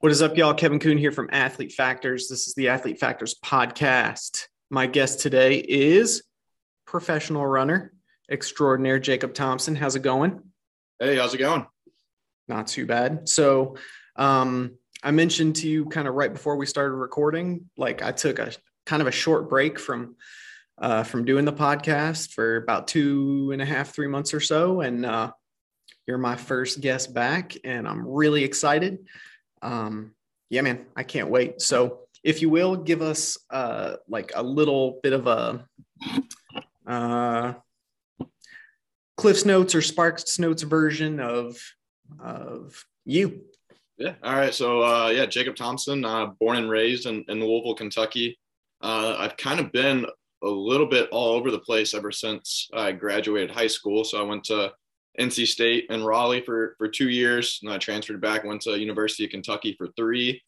What is up, y'all? Kevin Kuhn here from Athlete Factors. This is the Athlete Factors podcast. My guest today is professional runner extraordinaire Jacob Thompson. How's it going? Hey, how's it going? Not too bad. So, um, I mentioned to you kind of right before we started recording, like I took a kind of a short break from uh, from doing the podcast for about two and a half, three months or so, and uh, you're my first guest back, and I'm really excited um, yeah, man, I can't wait. So, if you will, give us uh, like a little bit of a uh, Cliff's Notes or Sparks Notes version of of you. Yeah. All right. So, uh, yeah, Jacob Thompson, uh, born and raised in, in Louisville, Kentucky. Uh, I've kind of been a little bit all over the place ever since I graduated high school. So I went to NC State and Raleigh for for two years, and I transferred back. Went to University of Kentucky for three.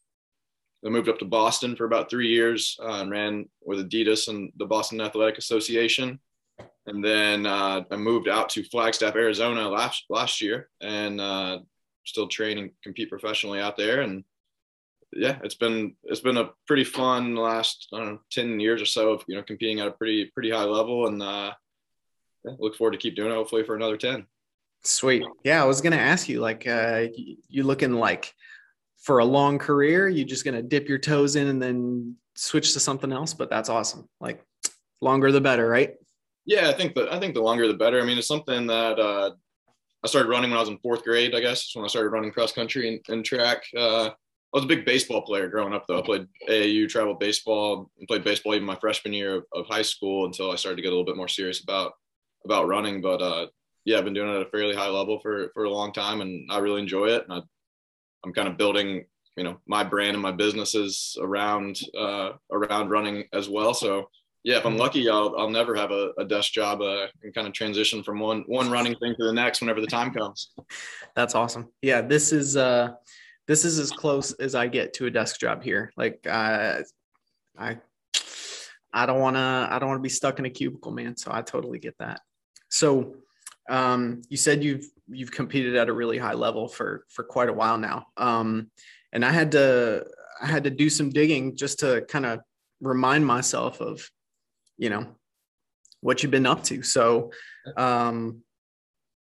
I moved up to Boston for about three years uh, and ran with Adidas and the Boston Athletic Association. And then uh, I moved out to Flagstaff, Arizona last last year, and uh, still train and compete professionally out there. And yeah, it's been it's been a pretty fun last know ten years or so of you know competing at a pretty pretty high level, and uh, yeah, look forward to keep doing it. Hopefully for another ten. Sweet. Yeah, I was gonna ask you, like, uh, you looking like for a long career? You just gonna dip your toes in and then switch to something else? But that's awesome. Like, longer the better, right? Yeah, I think the I think the longer the better. I mean, it's something that uh, I started running when I was in fourth grade. I guess when I started running cross country and, and track. Uh, I was a big baseball player growing up, though. I played AAU travel baseball and played baseball even my freshman year of, of high school until I started to get a little bit more serious about about running. But uh, yeah, I've been doing it at a fairly high level for for a long time, and I really enjoy it. And I, I'm kind of building, you know, my brand and my businesses around uh, around running as well. So yeah, if I'm lucky, I'll I'll never have a, a desk job uh, and kind of transition from one one running thing to the next whenever the time comes. That's awesome. Yeah, this is uh this is as close as I get to a desk job here. Like uh, I I don't want to I don't want to be stuck in a cubicle, man. So I totally get that. So um, you said you've you've competed at a really high level for for quite a while now, um, and I had to I had to do some digging just to kind of remind myself of, you know, what you've been up to. So, um,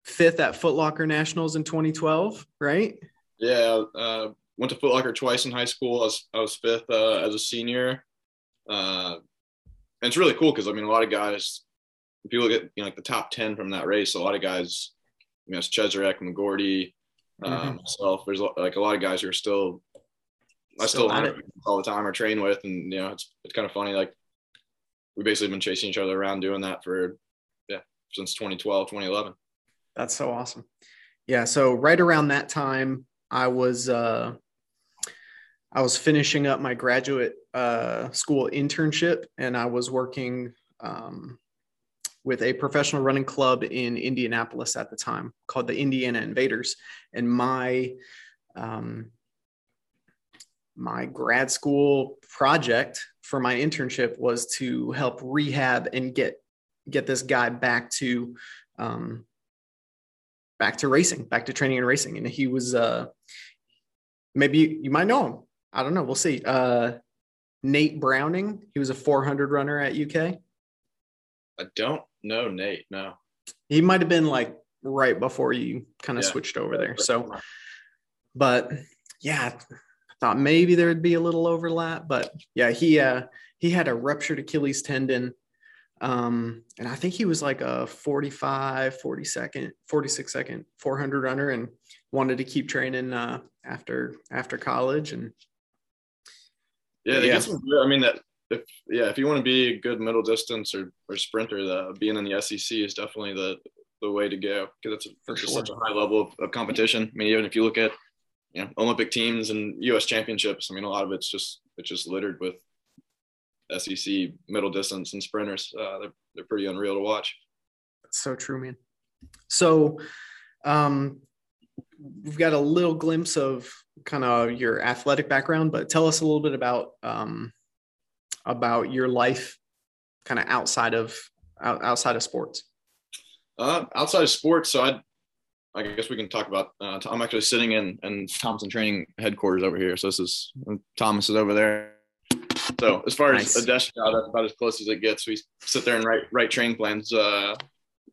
fifth at Foot Locker Nationals in 2012, right? Yeah, uh, went to Foot Locker twice in high school. I was, I was fifth uh, as a senior. Uh, and it's really cool because I mean, a lot of guys if you look at you know like the top ten from that race, a lot of guys, you know, it's Cheserek, McGorty, um, mm-hmm. myself. There's like a lot of guys who are still, I still, still all the time or train with, and you know, it's it's kind of funny. Like we basically been chasing each other around doing that for yeah since 2012, 2011. That's so awesome. Yeah. So right around that time, I was uh, I was finishing up my graduate uh, school internship, and I was working um, with a professional running club in Indianapolis at the time called the Indiana Invaders. And my um, my grad school project for my internship was to help rehab and get get this guy back to um, back to racing, back to training and racing. And he was uh, maybe you, might know him. I don't know. We'll see. Uh, Nate Browning. He was a 400 runner at UK. I don't know Nate. No, he might have been like right before you kind of yeah. switched over there. So, but yeah, I thought maybe there would be a little overlap, but yeah, he uh he had a ruptured Achilles tendon. Um, and I think he was like a 45, 40 second, 46 second 400 runner and wanted to keep training uh, after after college and yeah, yeah. Some, I mean that if yeah, if you want to be a good middle distance or, or sprinter, the being in the SEC is definitely the the way to go because it's, sure. such a high level of, of, competition. I mean, even if you look at you know Olympic teams and U.S. championships, I mean, a lot of it's just it's just littered with SEC middle distance and sprinters. Uh, they're they're pretty unreal to watch. That's so true, man. So, um, we've got a little glimpse of kind of your athletic background, but tell us a little bit about um, about your life kind of outside of outside of sports? Uh, outside of sports, so I I guess we can talk about. Uh, I'm actually sitting in in Thompson Training headquarters over here. So this is Thomas is over there. So as far nice. as a desk job, that's about as close as it gets. We sit there and write write training plans, uh,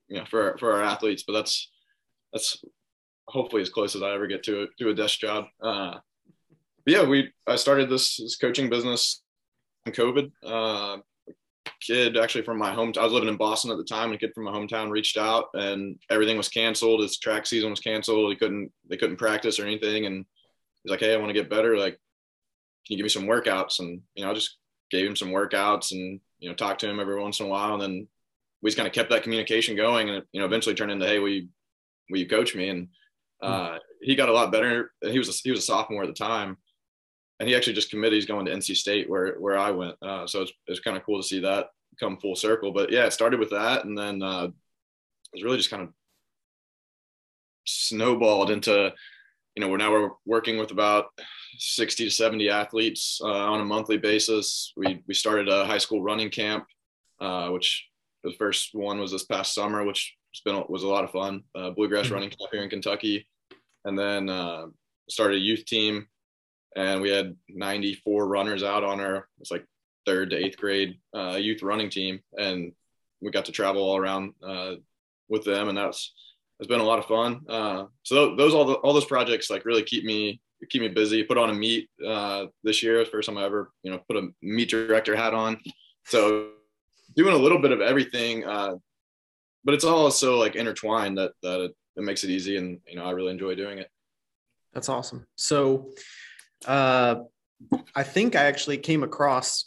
you know, for for our athletes. But that's that's hopefully as close as I ever get to a, to a desk job. Uh, yeah, we I started this this coaching business in COVID. Uh, kid actually from my hometown. I was living in Boston at the time, and a kid from my hometown reached out, and everything was canceled. His track season was canceled. He couldn't they couldn't practice or anything, and he's like, "Hey, I want to get better. Like, can you give me some workouts?" And you know, I just gave him some workouts, and you know, talked to him every once in a while, and then we just kind of kept that communication going, and you know, eventually turned into, "Hey, will you, will you coach me?" And hmm. uh, he got a lot better. He was a, he was a sophomore at the time, and he actually just committed. He's going to NC State where where I went. Uh, so it's it's kind of cool to see that come full circle. But yeah, it started with that, and then uh, it was really just kind of snowballed into you know we're now we're working with about 60 to 70 athletes uh, on a monthly basis. We we started a high school running camp, uh, which the first one was this past summer, which has been was a lot of fun. Uh, bluegrass mm-hmm. running camp here in Kentucky, and then uh, started a youth team and we had 94 runners out on our it's like third to eighth grade uh, youth running team, and we got to travel all around uh, with them, and that's it's been a lot of fun. Uh, so those all the, all those projects like really keep me keep me busy. Put on a meet uh, this year, first time I ever you know put a meet director hat on. So doing a little bit of everything, uh, but it's all so like intertwined that that it, it makes it easy, and you know I really enjoy doing it. That's awesome. So uh, I think I actually came across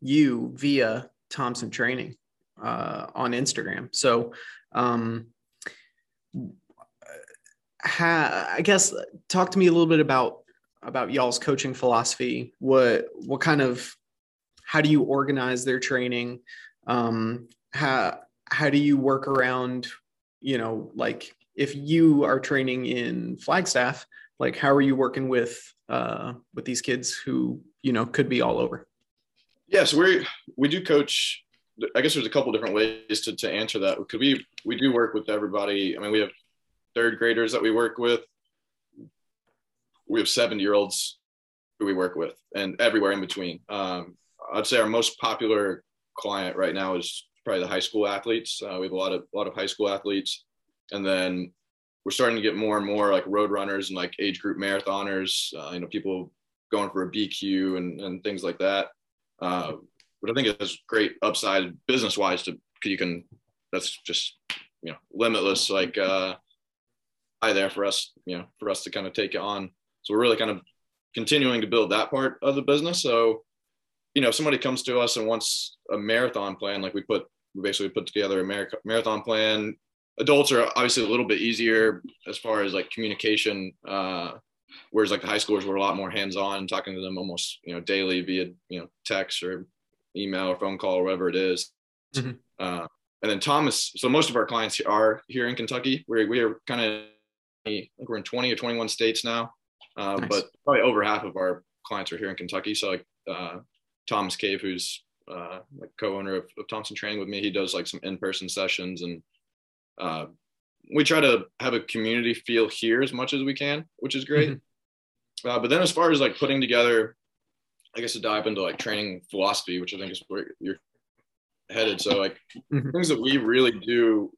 you via Thompson Training uh, on Instagram. So, um, ha, I guess talk to me a little bit about about y'all's coaching philosophy. What what kind of how do you organize their training? Um, how how do you work around? You know, like if you are training in Flagstaff, like how are you working with uh, with these kids who you know could be all over? Yeah so we we do coach i guess there's a couple different ways to, to answer that. Because we we do work with everybody. I mean we have third graders that we work with. We have 70 year olds who we work with and everywhere in between. Um, i'd say our most popular client right now is probably the high school athletes. Uh, we have a lot of a lot of high school athletes. And then we're starting to get more and more like road runners and like age group marathoners, uh, you know, people going for a BQ and, and things like that. Uh, but I think it's great upside business wise to you can that's just you know limitless like uh high there for us you know for us to kind of take it on. So we're really kind of continuing to build that part of the business. So you know if somebody comes to us and wants a marathon plan, like we put we basically put together a marathon plan adults are obviously a little bit easier as far as like communication uh, whereas like the high schoolers were a lot more hands-on talking to them almost you know daily via you know text or email or phone call or whatever it is. Mm-hmm. Uh, and then thomas so most of our clients are here in kentucky we're, we are kind of think we're in 20 or 21 states now uh, nice. but probably over half of our clients are here in kentucky so like uh, thomas cave who's uh, like co-owner of, of thompson training with me he does like some in-person sessions and uh, we try to have a community feel here as much as we can, which is great. Mm-hmm. Uh, but then as far as like putting together, I guess to dive into like training philosophy, which I think is where you're headed. So like mm-hmm. things that we really do.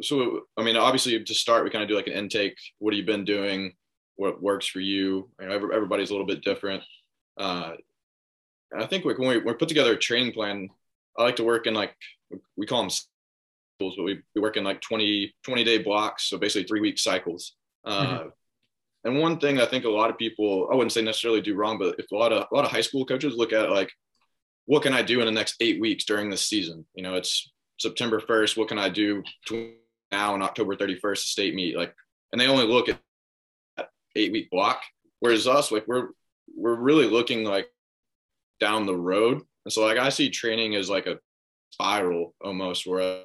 So I mean, obviously to start, we kind of do like an intake. What have you been doing? What works for you? you know, everybody's a little bit different. Uh, I think when we, we put together a training plan, I like to work in like we call them but we, we work in like 20, 20 day blocks. So basically three week cycles. Uh, mm-hmm. And one thing I think a lot of people, I wouldn't say necessarily do wrong, but if a lot of, a lot of high school coaches look at like, what can I do in the next eight weeks during this season? You know, it's September 1st. What can I do now and October 31st state meet? Like, and they only look at that eight week block. Whereas us, like we're, we're really looking like down the road. And so like I see training as like a spiral almost where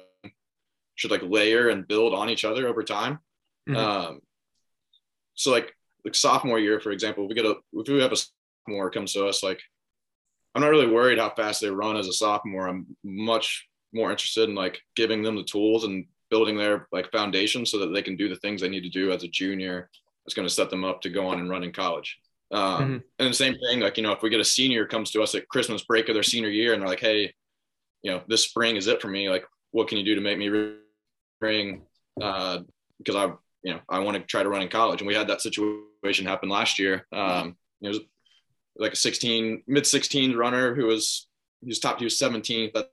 should like layer and build on each other over time. Mm-hmm. Um, so like like sophomore year, for example, we get a if we have a sophomore comes to us, like I'm not really worried how fast they run as a sophomore. I'm much more interested in like giving them the tools and building their like foundation so that they can do the things they need to do as a junior. It's going to set them up to go on and run in college. Um, mm-hmm. And the same thing, like you know, if we get a senior comes to us at Christmas break of their senior year and they're like, "Hey, you know, this spring is it for me. Like, what can you do to make me ring? Uh, because I, you know, I want to try to run in college." And we had that situation happen last year. Um, it was like a 16 mid 16 runner who was he was top he was 17th at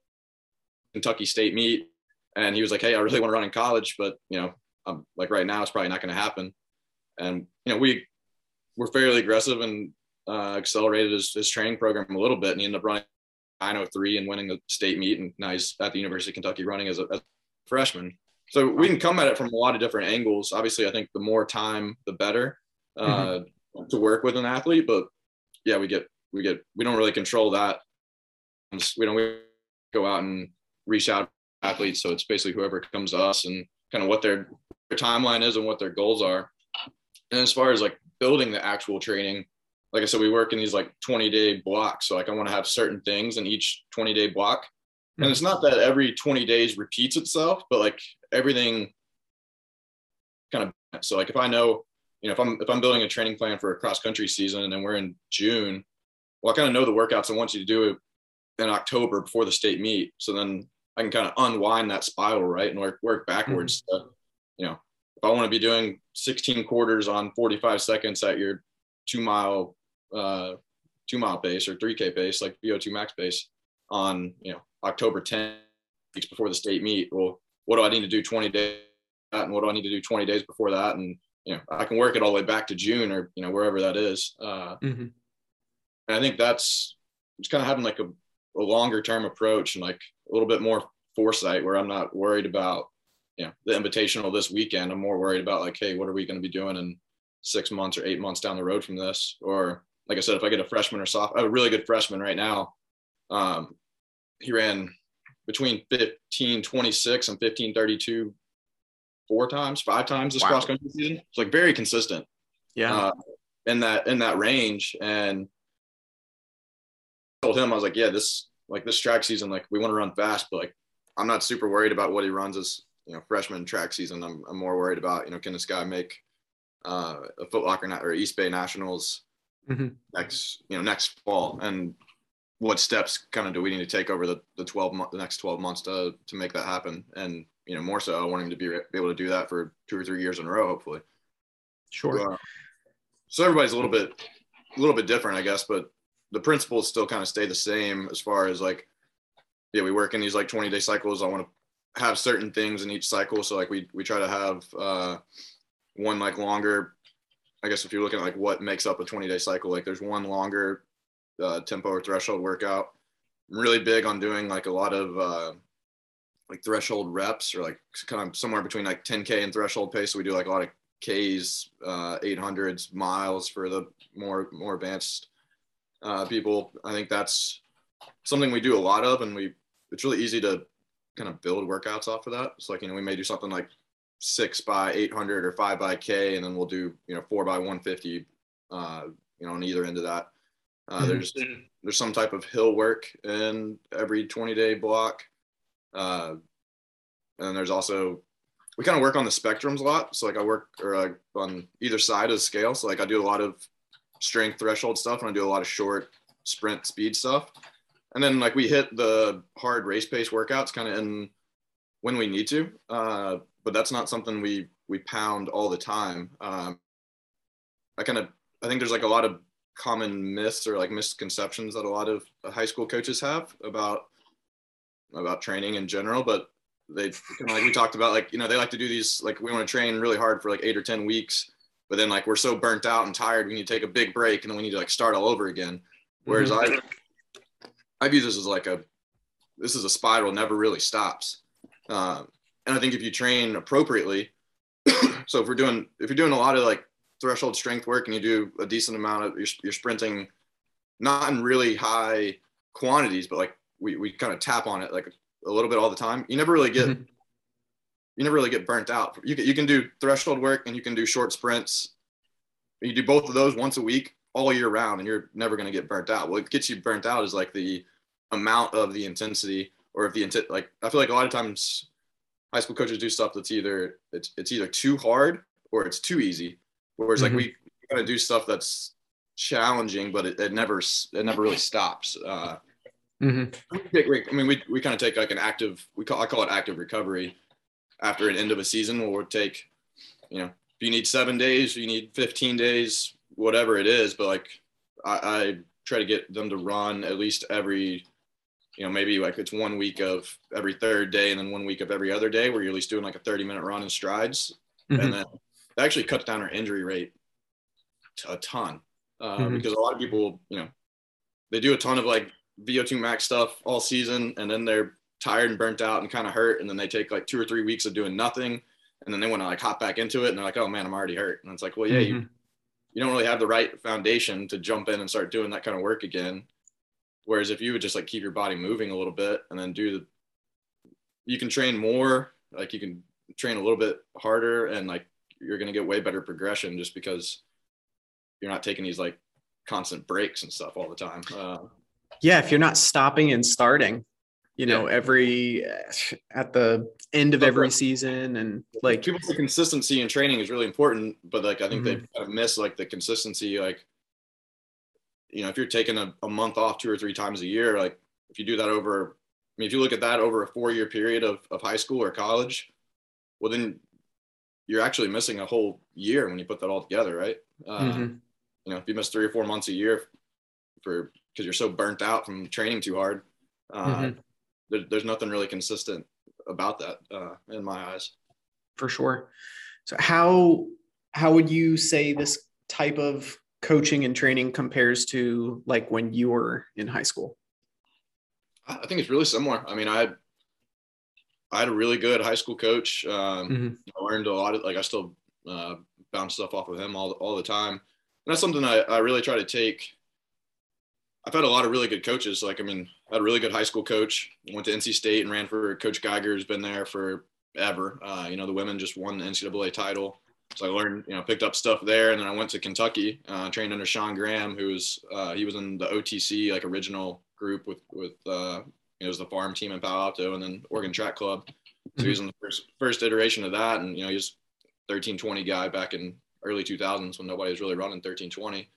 Kentucky State meet, and he was like, "Hey, I really want to run in college, but you know, I'm like right now it's probably not going to happen." And you know, we were fairly aggressive and uh, accelerated his, his training program a little bit, and he ended up running 903 and winning the state meet, and now he's at the University of Kentucky running as a, as a freshman. So we can come at it from a lot of different angles. Obviously, I think the more time, the better uh, mm-hmm. to work with an athlete. But yeah, we get we get we don't really control that. We don't we go out and reach out athletes. So it's basically whoever comes to us and kind of what their, their timeline is and what their goals are. And as far as like building the actual training, like I said, we work in these like 20 day blocks. So like I want to have certain things in each 20 day block. And it's not that every 20 days repeats itself, but like everything kind of so like if I know, you know, if I'm if I'm building a training plan for a cross country season and we're in June, well, I kind of know the workouts I want you to do it in October before the state meet. So then I can kind of unwind that spiral, right, and work work backwards. Mm-hmm. You know, if I want to be doing 16 quarters on 45 seconds at your two mile uh, two mile pace or 3K pace, like VO2 max pace, on you know October 10 weeks before the state meet. Well, what do I need to do 20 days? And what do I need to do 20 days before that? And you know, I can work it all the way back to June or you know wherever that is. Uh, mm-hmm. And I think that's just kind of having like a, a longer term approach and like a little bit more foresight where I'm not worried about, you know, the invitational this weekend. I'm more worried about like, hey, what are we going to be doing in six months or eight months down the road from this? Or like I said, if I get a freshman or soft, a really good freshman right now, um, he ran between 1526 and 1532 four times, five times this wow. cross country season. It's like very consistent. Yeah. Uh, in that in that range. And told him, I was like, yeah, this like this track season, like we want to run fast, but like I'm not super worried about what he runs as you know freshman track season. I'm, I'm more worried about you know can this guy make uh, a Foot Locker or Eastbay Nationals mm-hmm. next you know next fall and what steps kind of do we need to take over the, the 12 month the next 12 months to to make that happen and you know more so I want him to be, be able to do that for two or three years in a row hopefully sure uh, so everybody's a little bit a little bit different I guess but the principles still kind of stay the same as far as like yeah, we work in these like 20 day cycles. I want to have certain things in each cycle. So like we, we try to have uh, one like longer, I guess if you're looking at like what makes up a 20 day cycle, like there's one longer uh, tempo or threshold workout. I'm really big on doing like a lot of uh, like threshold reps or like kind of somewhere between like 10K and threshold pace. So we do like a lot of Ks, uh, 800s, miles for the more, more advanced uh, people. I think that's something we do a lot of and we it's really easy to kind of build workouts off of that. So like, you know, we may do something like six by 800 or five by K, and then we'll do, you know, four by 150, uh, you know, on either end of that. Uh, mm-hmm. There's, there's some type of hill work in every 20 day block. Uh, and there's also, we kind of work on the spectrums a lot. So like I work or like on either side of the scale. So like I do a lot of strength threshold stuff and I do a lot of short sprint speed stuff and then like we hit the hard race pace workouts kind of in when we need to uh, but that's not something we we pound all the time um, i kind of i think there's like a lot of common myths or like misconceptions that a lot of high school coaches have about about training in general but they kind of like we talked about like you know they like to do these like we want to train really hard for like eight or ten weeks but then like we're so burnt out and tired we need to take a big break and then we need to like start all over again whereas mm-hmm. i I view this as like a this is a spiral never really stops. Um, and I think if you train appropriately, so if we're doing if you're doing a lot of like threshold strength work and you do a decent amount of you're, you're sprinting, not in really high quantities, but like we, we kind of tap on it like a little bit all the time. You never really get mm-hmm. you never really get burnt out. You can, you can do threshold work and you can do short sprints. You do both of those once a week all year round and you're never going to get burnt out. What gets you burnt out is like the amount of the intensity or if the intent, like, I feel like a lot of times high school coaches do stuff that's either it's it's either too hard or it's too easy. Whereas mm-hmm. like we kind of do stuff that's challenging, but it, it never it never really stops. Uh, mm-hmm. I mean, we, we kind of take like an active we call I call it active recovery after an end of a season where we'll take you know if you need seven days, you need 15 days, whatever it is. But like I, I try to get them to run at least every you know, maybe like it's one week of every third day and then one week of every other day where you're at least doing like a 30 minute run in strides. Mm-hmm. And then that actually cuts down our injury rate a ton uh, mm-hmm. because a lot of people, you know, they do a ton of like VO2 max stuff all season and then they're tired and burnt out and kind of hurt. And then they take like two or three weeks of doing nothing. And then they want to like hop back into it and they're like, oh man, I'm already hurt. And it's like, well, yeah, mm-hmm. you, you don't really have the right foundation to jump in and start doing that kind of work again. Whereas if you would just like keep your body moving a little bit and then do the, you can train more, like you can train a little bit harder and like you're going to get way better progression just because you're not taking these like constant breaks and stuff all the time. Uh, yeah. If you're not stopping and starting, you know, yeah. every at the end of every season and like people consistency in training is really important, but like I think mm-hmm. they kind of miss like the consistency, like you know, if you're taking a, a month off two or three times a year, like if you do that over, I mean, if you look at that over a four year period of, of high school or college, well, then you're actually missing a whole year when you put that all together, right? Uh, mm-hmm. You know, if you miss three or four months a year for because you're so burnt out from training too hard, uh, mm-hmm. there, there's nothing really consistent about that uh, in my eyes. For sure. So how how would you say this type of coaching and training compares to like when you were in high school? I think it's really similar. I mean, I I had a really good high school coach. Um, mm-hmm. I learned a lot of like I still uh, bounce stuff off of him all all the time, and that's something I, I really try to take. I've had a lot of really good coaches. Like I mean, I had a really good high school coach. Went to NC State and ran for Coach Geiger, who's been there for ever. Uh, you know, the women just won the NCAA title so I learned, you know, picked up stuff there, and then I went to Kentucky, uh, trained under Sean Graham, who was uh, he was in the OTC like original group with with uh, it was the farm team in Palo Alto, and then Oregon Track Club. So he was in the first first iteration of that, and you know he was 1320 guy back in early 2000s when nobody was really running 1320.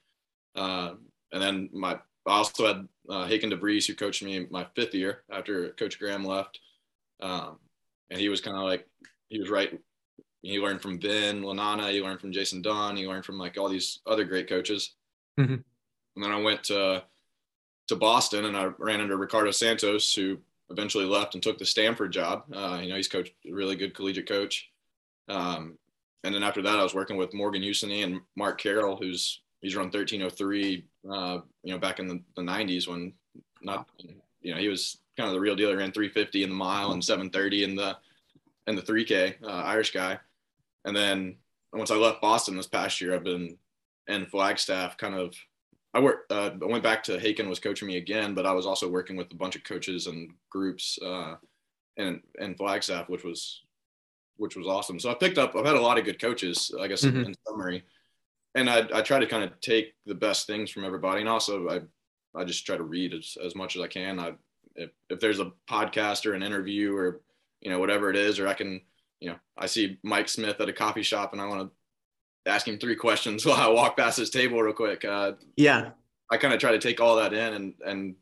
Uh, and then my I also had uh, Hakon DeVries who coached me my fifth year after Coach Graham left, um, and he was kind of like he was right you learn from Vin Lananna, you learn from Jason Dunn, you learn from like all these other great coaches. Mm-hmm. And then I went to to Boston and I ran under Ricardo Santos, who eventually left and took the Stanford job. Uh, you know, he's coached a really good collegiate coach. Um, and then after that, I was working with Morgan Houston and Mark Carroll, who's he's run 1303. Uh, you know, back in the, the 90s when not you know he was kind of the real deal. He ran 350 in the mile and 730 in the in the 3K, uh, Irish guy. And then once I left Boston this past year, I've been in Flagstaff kind of. I worked. Uh, I went back to Hakon was coaching me again, but I was also working with a bunch of coaches and groups uh, in in Flagstaff, which was which was awesome. So I picked up. I've had a lot of good coaches, I guess, mm-hmm. in summary, and I I try to kind of take the best things from everybody, and also I I just try to read as, as much as I can. I if, if there's a podcast or an interview or you know whatever it is, or I can you know, I see Mike Smith at a coffee shop and I want to ask him three questions while I walk past his table real quick. Uh, yeah. I kind of try to take all that in and, and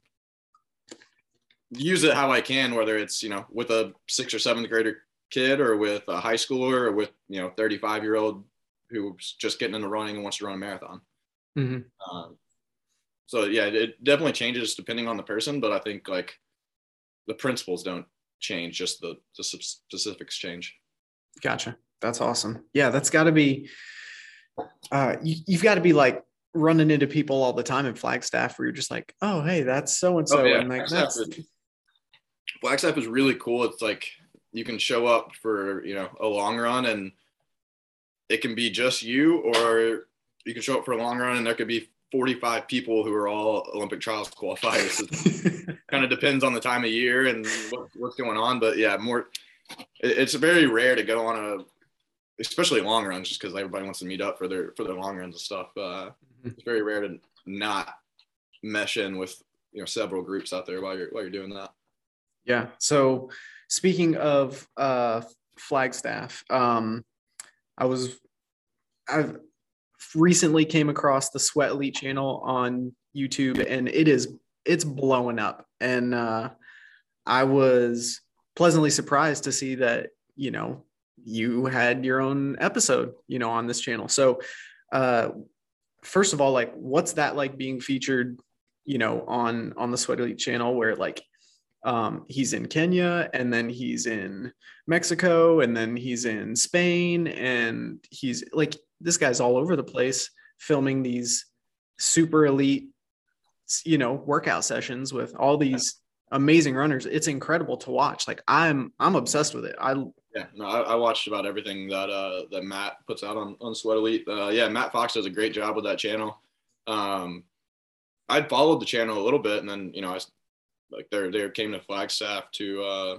use it how I can, whether it's, you know, with a sixth or seventh grader kid or with a high schooler or with, you know, 35 year old who's just getting into running and wants to run a marathon. Mm-hmm. Um, so yeah, it definitely changes depending on the person, but I think like the principles don't change, just the, the specifics change. Gotcha. That's awesome. Yeah, that's got to be. Uh, you, you've got to be like running into people all the time in Flagstaff where you're just like, oh, hey, that's so and so, and like Flagstaff that's. Is, Flagstaff is really cool. It's like you can show up for you know a long run, and it can be just you, or you can show up for a long run, and there could be 45 people who are all Olympic trials qualifiers. kind of depends on the time of year and what, what's going on. But yeah, more it's very rare to go on a especially long runs just because everybody wants to meet up for their for their long runs and stuff. Uh, mm-hmm. It's very rare to not mesh in with you know several groups out there while you're while you're doing that. Yeah. So speaking of uh, Flagstaff. Um, I was I've recently came across the Sweat Elite channel on YouTube, and it is it's blowing up. And uh, I was pleasantly surprised to see that you know you had your own episode, you know, on this channel. So, uh, first of all, like, what's that like being featured, you know, on on the Sweat Elite channel, where like um, he's in Kenya and then he's in Mexico and then he's in Spain and he's like this guy's all over the place filming these super elite you know workout sessions with all these amazing runners. It's incredible to watch. Like i'm i'm obsessed with it. I yeah no i, I watched about everything that uh that matt puts out on on sweat elite. Uh, yeah matt fox does a great job with that channel. Um i'd followed the channel a little bit and then you know i like they they came to Flagstaff to uh,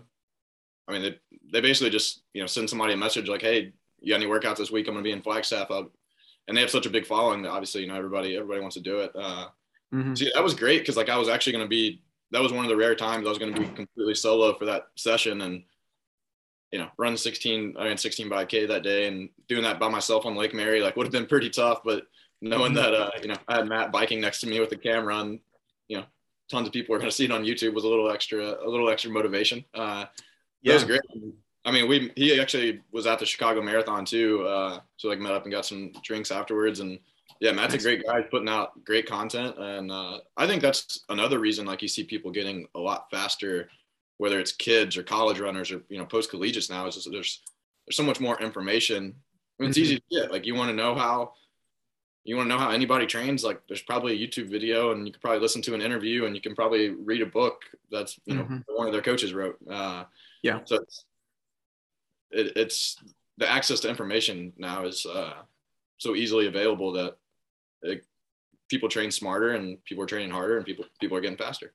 I mean they they basically just you know send somebody a message like hey you got any workouts this week? I'm gonna be in Flagstaff. Up and they have such a big following that obviously you know everybody everybody wants to do it. Uh, mm-hmm. see that was great because like I was actually gonna be that was one of the rare times I was gonna be completely solo for that session and you know run 16 I mean 16 by K that day and doing that by myself on Lake Mary like would have been pretty tough but knowing mm-hmm. that uh, you know I had Matt biking next to me with the camera and you know tons of people are going to see it on YouTube was a little extra, a little extra motivation. Uh, yeah, it was great. I mean, we he actually was at the Chicago Marathon too, uh, so like met up and got some drinks afterwards. And yeah, Matt's a great guy, putting out great content, and uh, I think that's another reason like you see people getting a lot faster, whether it's kids or college runners or you know post collegiates now. Is just, there's there's so much more information. I mean, it's mm-hmm. easy to get. Like you want to know how you want to know how anybody trains like there's probably a youtube video and you can probably listen to an interview and you can probably read a book that's you know mm-hmm. one of their coaches wrote uh, yeah so it's, it, it's the access to information now is uh, so easily available that it, people train smarter and people are training harder and people people are getting faster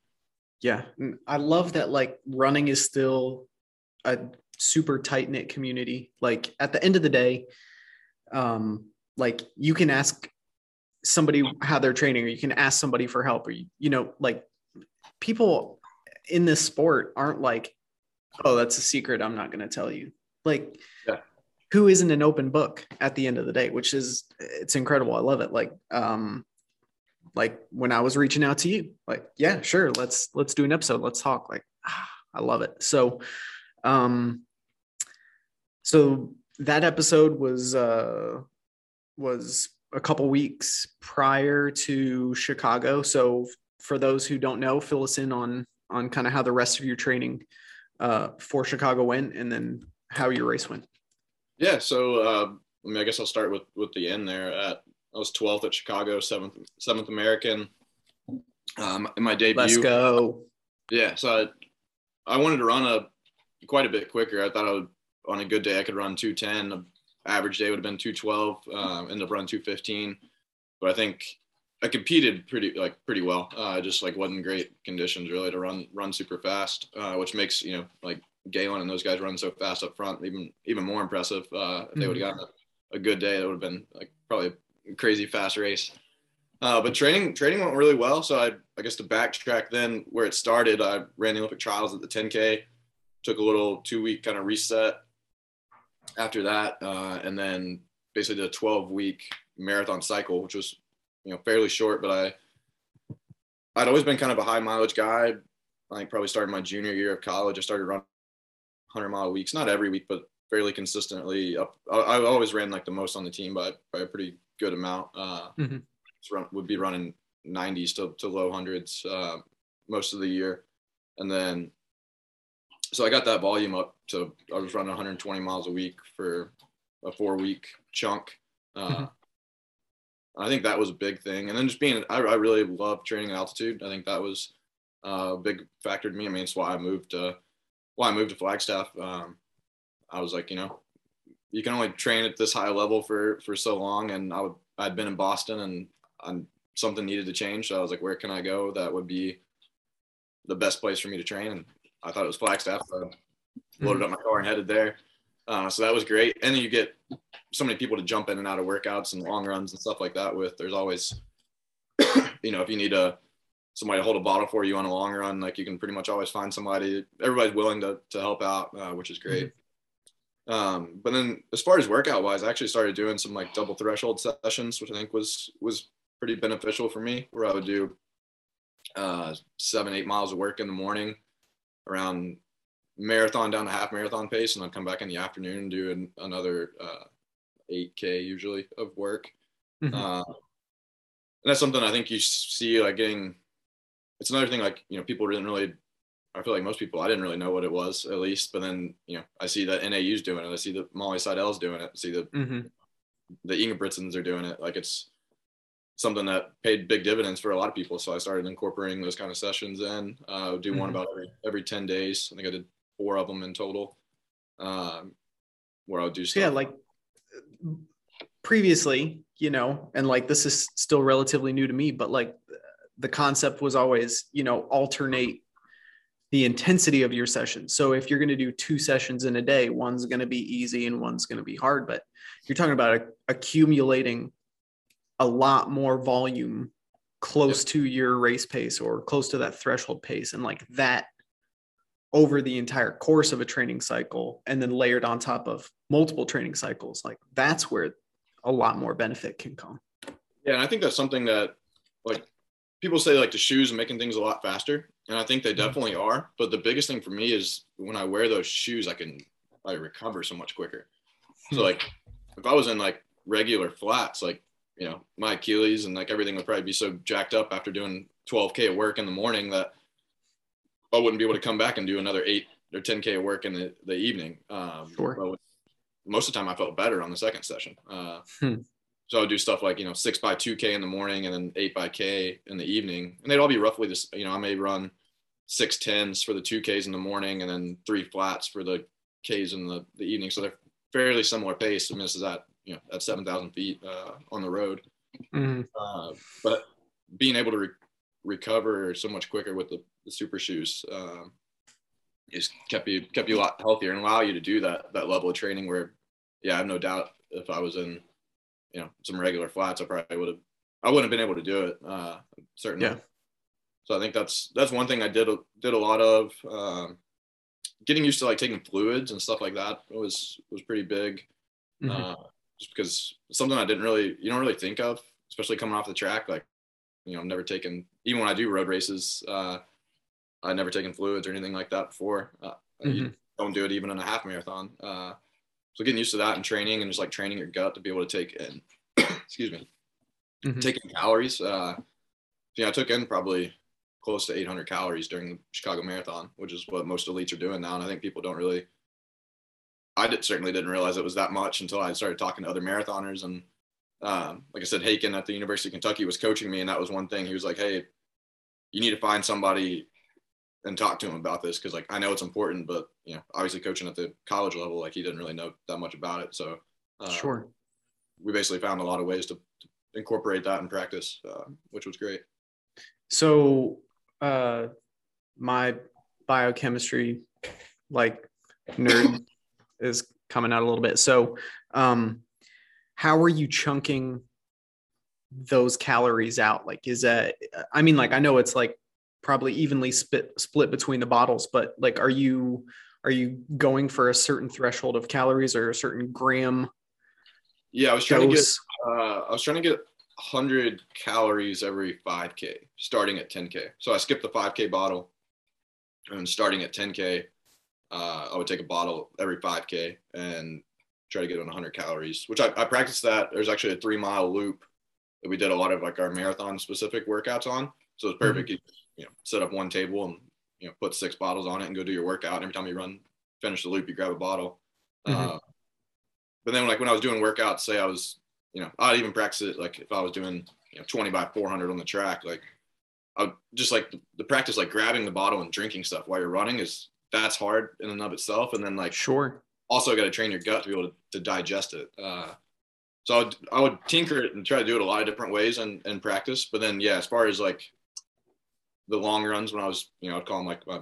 yeah. I love that like running is still a super tight knit community. Like at the end of the day um like you can ask somebody how they're training or you can ask somebody for help or you, you know like people in this sport aren't like oh that's a secret i'm not going to tell you. Like yeah. who isn't an open book at the end of the day which is it's incredible. I love it. Like um like when i was reaching out to you like yeah sure let's let's do an episode let's talk like ah, i love it so um so that episode was uh was a couple weeks prior to Chicago. So for those who don't know, fill us in on on kind of how the rest of your training uh, for Chicago went, and then how your race went. Yeah. So uh, I mean, I guess I'll start with with the end there. At I was 12th at Chicago, seventh seventh American. Um, in my debut. Let's go. Yeah. So I, I wanted to run a quite a bit quicker. I thought I would on a good day I could run 210 average day would have been 212. Um, ended up running 215, but I think I competed pretty like pretty well. Uh, just like wasn't great conditions really to run run super fast, uh, which makes you know like Galen and those guys run so fast up front even even more impressive. Uh, if they would have mm-hmm. gotten a, a, good day, that would have been like probably crazy fast race. Uh, but training training went really well. So I I guess to backtrack then where it started, I ran the Olympic trials at the 10K, took a little two week kind of reset after that, uh, and then basically did a 12 week marathon cycle, which was you know fairly short, but I I'd always been kind of a high mileage guy. I think probably started my junior year of college. I started running 100 mile weeks, not every week, but fairly consistently. Up, I, I always ran like the most on the team by, by a pretty good amount. Uh, mm-hmm. run, would be running 90s to, to low hundreds uh, most of the year, and then so I got that volume up to I was running 120 miles a week for a four week chunk. Uh, mm-hmm. I think that was a big thing, and then just being I, I really love training at altitude. I think that was a big factor to me. I mean, it's why I moved to why I moved to Flagstaff. Um, I was like, you know, you can only train at this high level for for so long, and I would I'd been in Boston, and I'm, something needed to change. So I was like, where can I go that would be the best place for me to train? And I thought it was Flagstaff. So I loaded up my car and headed there. Uh, so that was great. And then you get so many people to jump in and out of workouts and long runs and stuff like that with. There's always, you know, if you need a somebody to hold a bottle for you on a long run, like you can pretty much always find somebody. Everybody's willing to to help out, uh, which is great. Um, but then as far as workout wise, I actually started doing some like double threshold sessions, which I think was was pretty beneficial for me, where I would do uh, seven, eight miles of work in the morning, around marathon down to half marathon pace, and then come back in the afternoon and do an, another uh, 8K usually of work. Mm-hmm. Uh, and that's something I think you see like getting. It's another thing like you know people didn't really. I feel like most people I didn't really know what it was at least, but then you know I see that NAU's doing it. I see that Molly Seidel's doing it. I see the mm-hmm. the Ingebrigtsens are doing it. Like it's something that paid big dividends for a lot of people. So I started incorporating those kind of sessions in. Uh, do mm-hmm. one about every, every 10 days. I think I did four of them in total. Um, where I would do stuff. Yeah, like previously, you know, and like this is still relatively new to me, but like the concept was always, you know, alternate the intensity of your session. So if you're going to do two sessions in a day, one's going to be easy and one's going to be hard, but you're talking about a, accumulating a lot more volume close to your race pace or close to that threshold pace and like that over the entire course of a training cycle and then layered on top of multiple training cycles like that's where a lot more benefit can come yeah and i think that's something that like people say like the shoes are making things a lot faster and i think they mm-hmm. definitely are but the biggest thing for me is when i wear those shoes i can i recover so much quicker so hmm. like if i was in like regular flats like you know my achilles and like everything would probably be so jacked up after doing 12k of work in the morning that I wouldn't be able to come back and do another eight or 10K of work in the, the evening. Um, sure. most of the time I felt better on the second session. Uh, hmm. So I would do stuff like, you know, six by 2K in the morning and then eight by K in the evening. And they'd all be roughly this, you know, I may run six tens for the 2Ks in the morning and then three flats for the Ks in the, the evening. So they're fairly similar pace. I mean, this is at, you know, at 7,000 feet uh, on the road. Mm-hmm. Uh, but being able to re- recover so much quicker with the the super shoes um, is kept you kept you a lot healthier and allow you to do that that level of training where yeah I have no doubt if I was in you know some regular flats I probably would have I wouldn't have been able to do it uh, certainly yeah. so I think that's that's one thing I did did a lot of um, getting used to like taking fluids and stuff like that was was pretty big mm-hmm. uh, just because something I didn't really you don't really think of especially coming off the track like you know I've never taken even when I do road races uh, I'd never taken fluids or anything like that before. Uh, mm-hmm. don't do it even in a half marathon. So getting used to that and training and just like training your gut to be able to take in, excuse me, mm-hmm. taking calories. Uh, yeah, I took in probably close to 800 calories during the Chicago Marathon, which is what most elites are doing now. And I think people don't really, I did, certainly didn't realize it was that much until I started talking to other marathoners. And um, like I said, Hakon at the University of Kentucky was coaching me, and that was one thing. He was like, "Hey, you need to find somebody and talk to him about this because like I know it's important, but you know, obviously coaching at the college level, like he didn't really know that much about it. So uh, sure, we basically found a lot of ways to, to incorporate that in practice, uh, which was great. So uh, my biochemistry like nerd is coming out a little bit. So um, how are you chunking those calories out? Like, is that, I mean, like, I know it's like probably evenly split split between the bottles but like are you are you going for a certain threshold of calories or a certain gram? Yeah i was trying dose? to get uh, i was trying to get 100 calories every 5k starting at 10k so i skipped the 5k bottle and starting at 10k uh, i would take a bottle every 5k and try to get on 100 calories which I, I practiced that. There's actually a three mile loop that we did a lot of like our marathon specific workouts on. So it's perfect. mm-hmm you know, set up one table and you know put six bottles on it and go do your workout. And every time you run, finish the loop, you grab a bottle. Mm-hmm. Uh, but then like when I was doing workouts, say I was, you know, I'd even practice it like if I was doing you know 20 by 400 on the track, like I would just like the, the practice like grabbing the bottle and drinking stuff while you're running is that's hard in and of itself. And then like sure, also got to train your gut to be able to, to digest it. Uh, so I would, I would tinker it and try to do it a lot of different ways and, and practice. But then, yeah, as far as like the long runs when I was, you know, I'd call them like uh,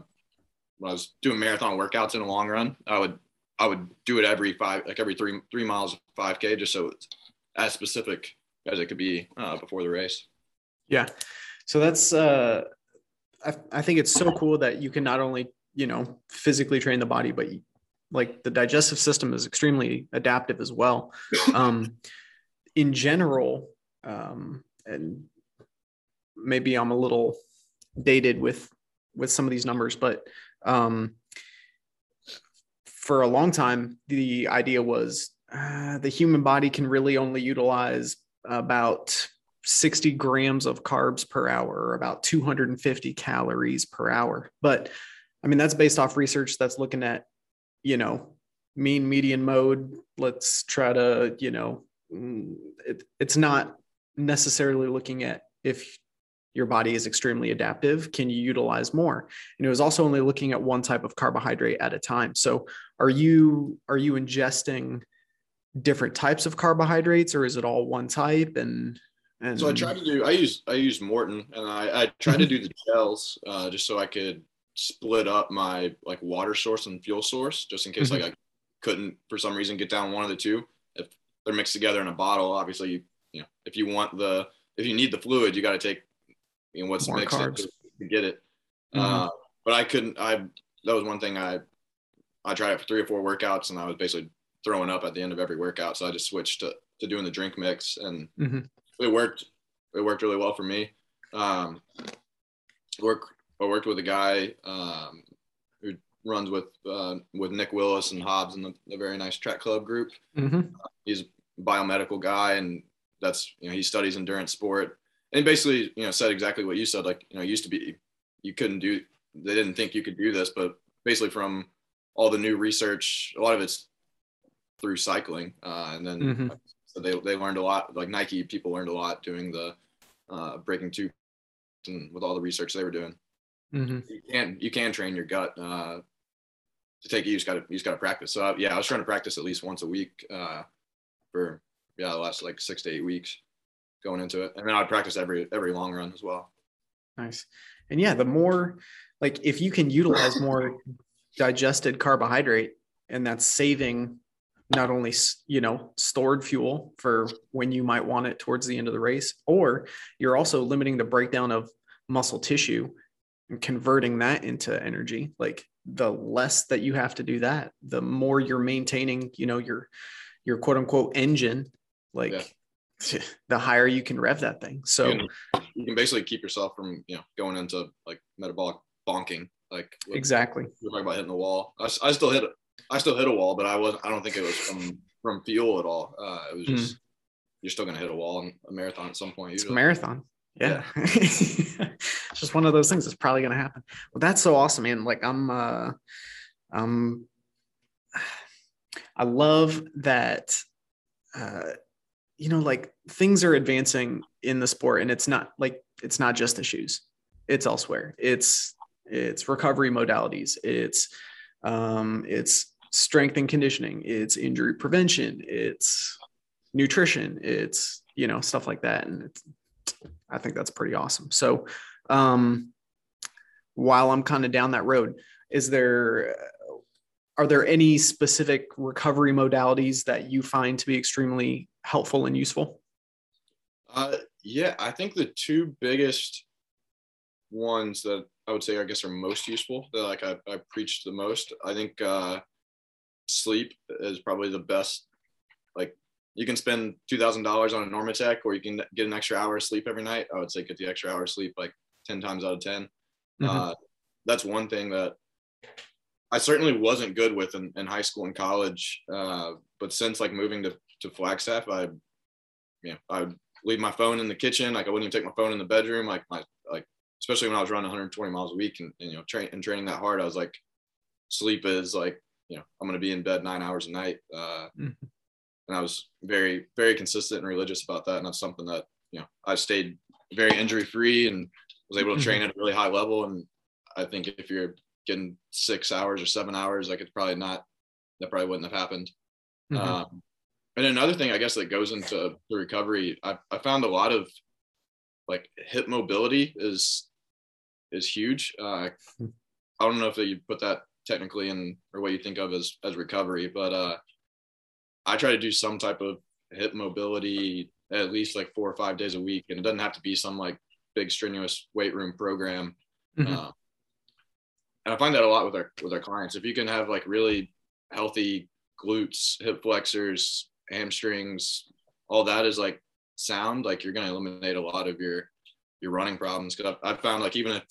when I was doing marathon workouts in a long run, I would I would do it every five, like every three three miles, five k, just so it's as specific as it could be uh, before the race. Yeah, so that's uh, I I think it's so cool that you can not only you know physically train the body, but you like the digestive system is extremely adaptive as well. Um, in general, um, and maybe I'm a little dated with with some of these numbers, but um, for a long time, the idea was uh, the human body can really only utilize about 60 grams of carbs per hour, or about 250 calories per hour. But I mean, that's based off research that's looking at, you know, mean median mode. Let's try to, you know, mm, it, it's not necessarily looking at if your body is extremely adaptive can you utilize more? And it was also only looking at one type of carbohydrate at a time. So are you are you ingesting different types of carbohydrates or is it all one type? And and so i try to do i use i use Maurten and i i try to do the gels uh, just so i could split up my like water source and fuel source just in case mm-hmm. like i couldn't for some reason get down one of the two. If they're mixed together in a bottle obviously you you know if you want the if you need the fluid you got to take know what's More mixed carbs. to get it. Mm-hmm. Uh, but I couldn't. I that was one thing I I tried it for three or four workouts, and I was basically throwing up at the end of every workout. So I just switched to to doing the drink mix, and mm-hmm. it worked. It worked really well for me. Um, work I worked with a guy um, who runs with uh, with Nick Willis and Hobbs in the, the very nice track club group. Mm-hmm. Uh, he's a biomedical guy, and that's you know he studies endurance sport and basically, you know, said exactly what you said. Like, you know, used to be you couldn't do. They didn't think you could do this, but basically, from all the new research, a lot of it's through cycling, uh, and then mm-hmm. so they they learned a lot. Like Nike, people learned a lot doing the uh, breaking two, and with all the research they were doing. Mm-hmm. You can you can train your gut uh, to take it. You just got to you just got to practice. So yeah, I was trying to practice at least once a week uh, for yeah the last like six to eight weeks going into it. And then I'd practice every every long run as well. Nice. And yeah, the more like if you can utilize more digested carbohydrate and that's saving not only you know stored fuel for when you might want it towards the end of the race or you're also limiting the breakdown of muscle tissue and converting that into energy like the less that you have to do that the more you're maintaining you know your your quote unquote engine like yeah the higher you can rev that thing. So you can, you can, basically keep yourself from you know going into like metabolic bonking. Like exactly. We're talking about hitting the wall. I, I still hit I still hit a wall, but I was I don't think it was from from fuel at all. Uh, it was just mm. you're still gonna hit a wall in a marathon at some point. Usually. It's a marathon. Yeah. yeah. it's just one of those things that's probably gonna happen. Well, that's so awesome, man. Like I'm uh um I love that uh you know like things are advancing in the sport and it's not like it's not just the shoes. It's elsewhere. It's it's recovery modalities. It's um it's strength and conditioning. It's injury prevention. It's nutrition. It's you know stuff like that. And i think that's pretty awesome. So um while i'm kind of down that road is there are there any specific recovery modalities that you find to be extremely helpful and useful? Uh, yeah, I think the two biggest ones that I would say I guess are most useful that like I, I preach the most. I think uh, sleep is probably the best. Like you can spend two thousand dollars on a Normatec, or you can get an extra hour of sleep every night. I would say get the extra hour of sleep like ten times out of 10 mm-hmm. uh, that's one thing that I certainly wasn't good with in, in high school and college. Uh, but since like moving to to Flagstaff, I, you know, I would leave my phone in the kitchen. Like I wouldn't even take my phone in the bedroom. Like my, like, especially when I was running 120 miles a week and, and you know, train and training that hard, I was like, sleep is like, you know, I'm going to be in bed nine hours a night. Uh, mm-hmm. And I was very, very consistent and religious about that. And that's something that, you know, I stayed very injury free and was able to train mm-hmm. at a really high level. And I think if you're getting six hours or seven hours, like it's probably not, that probably wouldn't have happened. Mm-hmm. Um, and another thing, I guess, that goes into the recovery, I, I found a lot of like hip mobility is is huge. Uh, I don't know if you put that technically in or what you think of as as recovery, but uh, I try to do some type of hip mobility at least like four or five days a week, and it doesn't have to be some like big strenuous weight room program. Mm-hmm. Uh, and I find that a lot with our with our clients. If you can have like really healthy glutes, hip flexors, hamstrings, all that is like sound, like you're going to eliminate a lot of your your running problems. Because I've, I've found like even if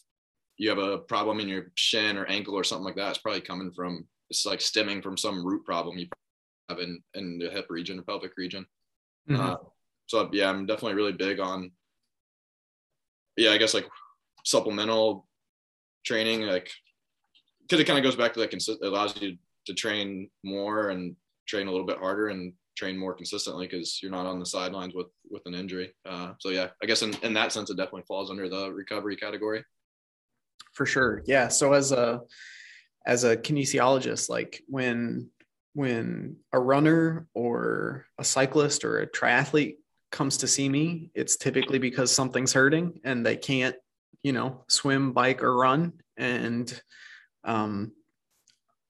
you have a problem in your shin or ankle or something like that, it's probably coming from it's like stemming from some root problem you have in in the hip region or pelvic region. Mm-hmm. Uh, so yeah, I'm definitely really big on yeah, I guess like supplemental training, like because it kind of goes back to like it allows you to train more and train a little bit harder and train more consistently because you're not on the sidelines with with an injury. Uh, so yeah, I guess in, in that sense, it definitely falls under the recovery category. For sure, yeah. So as a as a kinesiologist, like when when a runner or a cyclist or a triathlete comes to see me, it's typically because something's hurting and they can't, you know, swim, bike, or run. And um,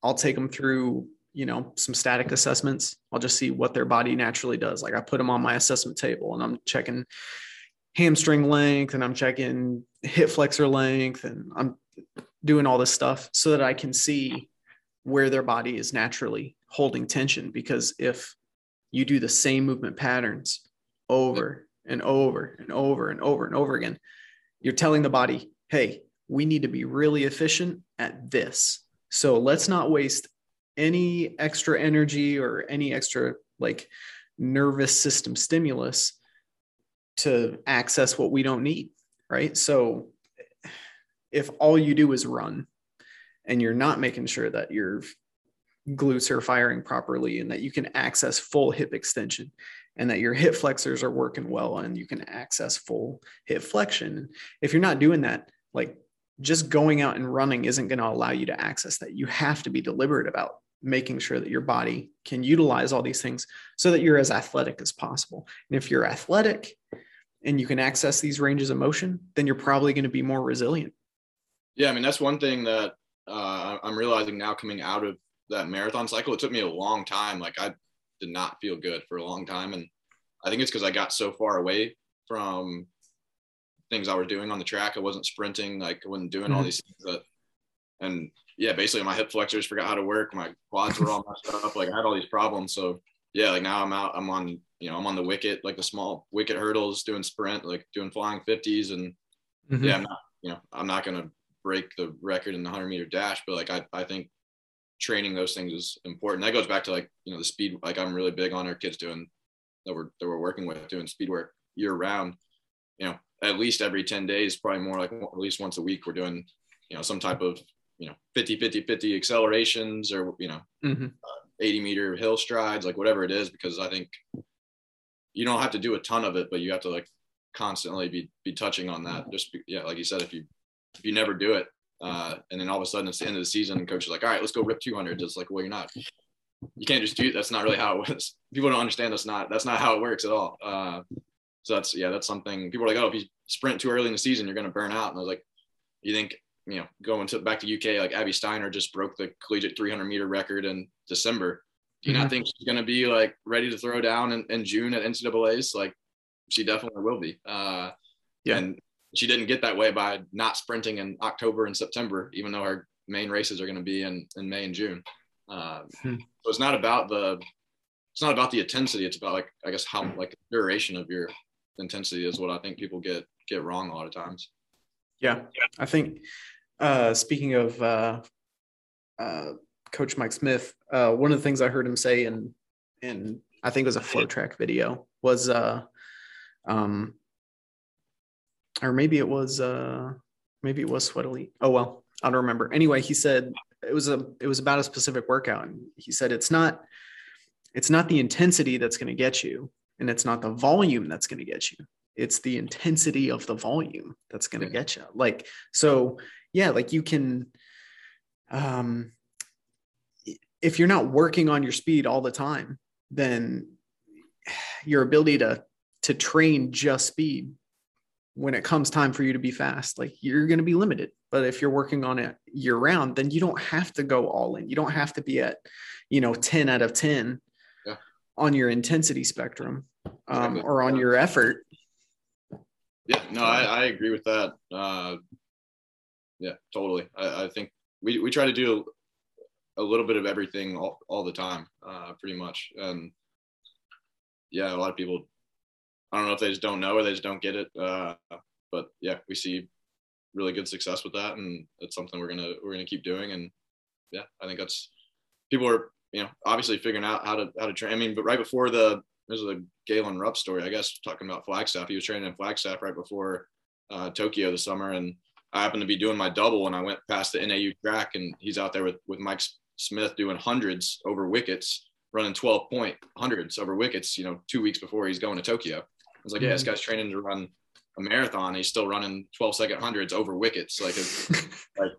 I'll take them through, you know, some static assessments. I'll just see what their body naturally does. Like I put them on my assessment table and I'm checking hamstring length and I'm checking hip flexor length and I'm doing all this stuff so that I can see where their body is naturally holding tension. Because if you do the same movement patterns over and over and over and over and over again, you're telling the body, hey, we need to be really efficient at this. So let's not waste any extra energy or any extra like nervous system stimulus to access what we don't need. Right. So if all you do is run and you're not making sure that your glutes are firing properly and that you can access full hip extension and that your hip flexors are working well and you can access full hip flexion. If you're not doing that, like just going out and running isn't going to allow you to access that. You have to be deliberate about making sure that your body can utilize all these things so that you're as athletic as possible. And if you're athletic and you can access these ranges of motion, then you're probably going to be more resilient. Yeah, I mean that's one thing that uh, I'm realizing now coming out of that marathon cycle. It took me a long time. Like I did not feel good for a long time, and I think it's because I got so far away from things I was doing on the track. I wasn't sprinting, like I wasn't doing mm-hmm. all these things that, and yeah, basically my hip flexors forgot how to work. My quads were all messed up. Like I had all these problems. So yeah, like now I'm out, I'm on, you know, I'm on the wicket, like the small wicket hurdles, doing sprint, like doing flying fifties. And mm-hmm. yeah, I'm not, you know, I'm not going to break the record in the hundred meter dash, but like, I, I think training those things is important. That goes back to like, you know, the speed, like I'm really big on our kids doing that we're, that we're working with doing speed work year round, you know, at least every 10 days, probably more like at least once a week, we're doing, you know, some type of, you know, 50, 50, 50 accelerations or, you know, mm-hmm. uh, 80 meter hill strides, like whatever it is, because I think you don't have to do a ton of it, but you have to like constantly be, be touching on that. Just, be, yeah, like you said, if you, if you never do it, uh, and then all of a sudden it's the end of the season and coach is like, all right, let's go rip 200. It's like, well, you're not, you can't just do, that's not really how it was. People don't understand that's not, that's not how it works at all. Uh, so that's yeah, that's something people are like, oh, if you sprint too early in the season, you're gonna burn out. And I was like, you think you know going to back to UK, like Abby Steiner just broke the collegiate 300 meter record in December. Do you mm-hmm. not think she's gonna be like ready to throw down in, in June at NCAA's? Like she definitely will be. Uh, yeah. And she didn't get that way by not sprinting in October and September, even though her main races are going to be in, in May and June. Um, hmm. So it's not about the it's not about the intensity. It's about like I guess how like duration of your intensity is what I think people get get wrong a lot of times. Yeah, I think uh, speaking of uh, uh, Coach Mike Smith, uh, one of the things I heard him say in in I think it was a FloTrack video was uh, um, or maybe it was uh, maybe it was Sweat Elite. Oh well, I don't remember. Anyway, he said it was a it was about a specific workout, and he said it's not it's not the intensity that's going to get you and it's not the volume that's going to get you it's the intensity of the volume that's going to yeah. get you like so yeah like you can um if you're not working on your speed all the time then your ability to to train just speed when it comes time for you to be fast like you're going to be limited but if you're working on it year round then you don't have to go all in you don't have to be at you know 10 out of 10 on your intensity spectrum um, exactly. or on your effort. Yeah, no, I, I agree with that. Uh, yeah, totally. I, I, think we, we try to do a little bit of everything all, all the time, uh, pretty much. And yeah, a lot of people, I don't know if they just don't know or they just don't get it. Uh, but yeah, we see really good success with that, and it's something we're gonna we're gonna keep doing. And yeah, I think that's people are you know obviously figuring out how to how to train. I mean, but right before the this is a Galen Rupp story, I guess, talking about Flagstaff. He was training in Flagstaff right before uh, Tokyo this summer, and I happened to be doing my double, and I went past the NAU track, and he's out there with with Mike Smith doing hundreds over wickets, running 12 point hundreds over wickets. You know, two weeks before he's going to Tokyo. I was like, yeah, this mm-hmm. guy's training to run a marathon. He's still running 12 second hundreds over wickets. Like, like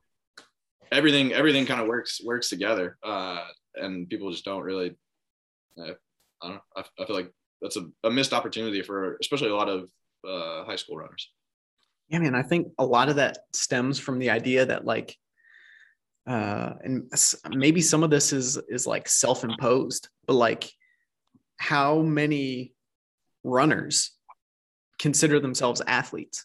everything, everything kind of works works together, uh, and people just don't really. Uh, I don't know. I, I feel like that's a, a, missed opportunity for especially a lot of uh, high school runners. Yeah, man. I think a lot of that stems from the idea that like, uh, and maybe some of this is is like self-imposed, but like, how many runners consider themselves athletes?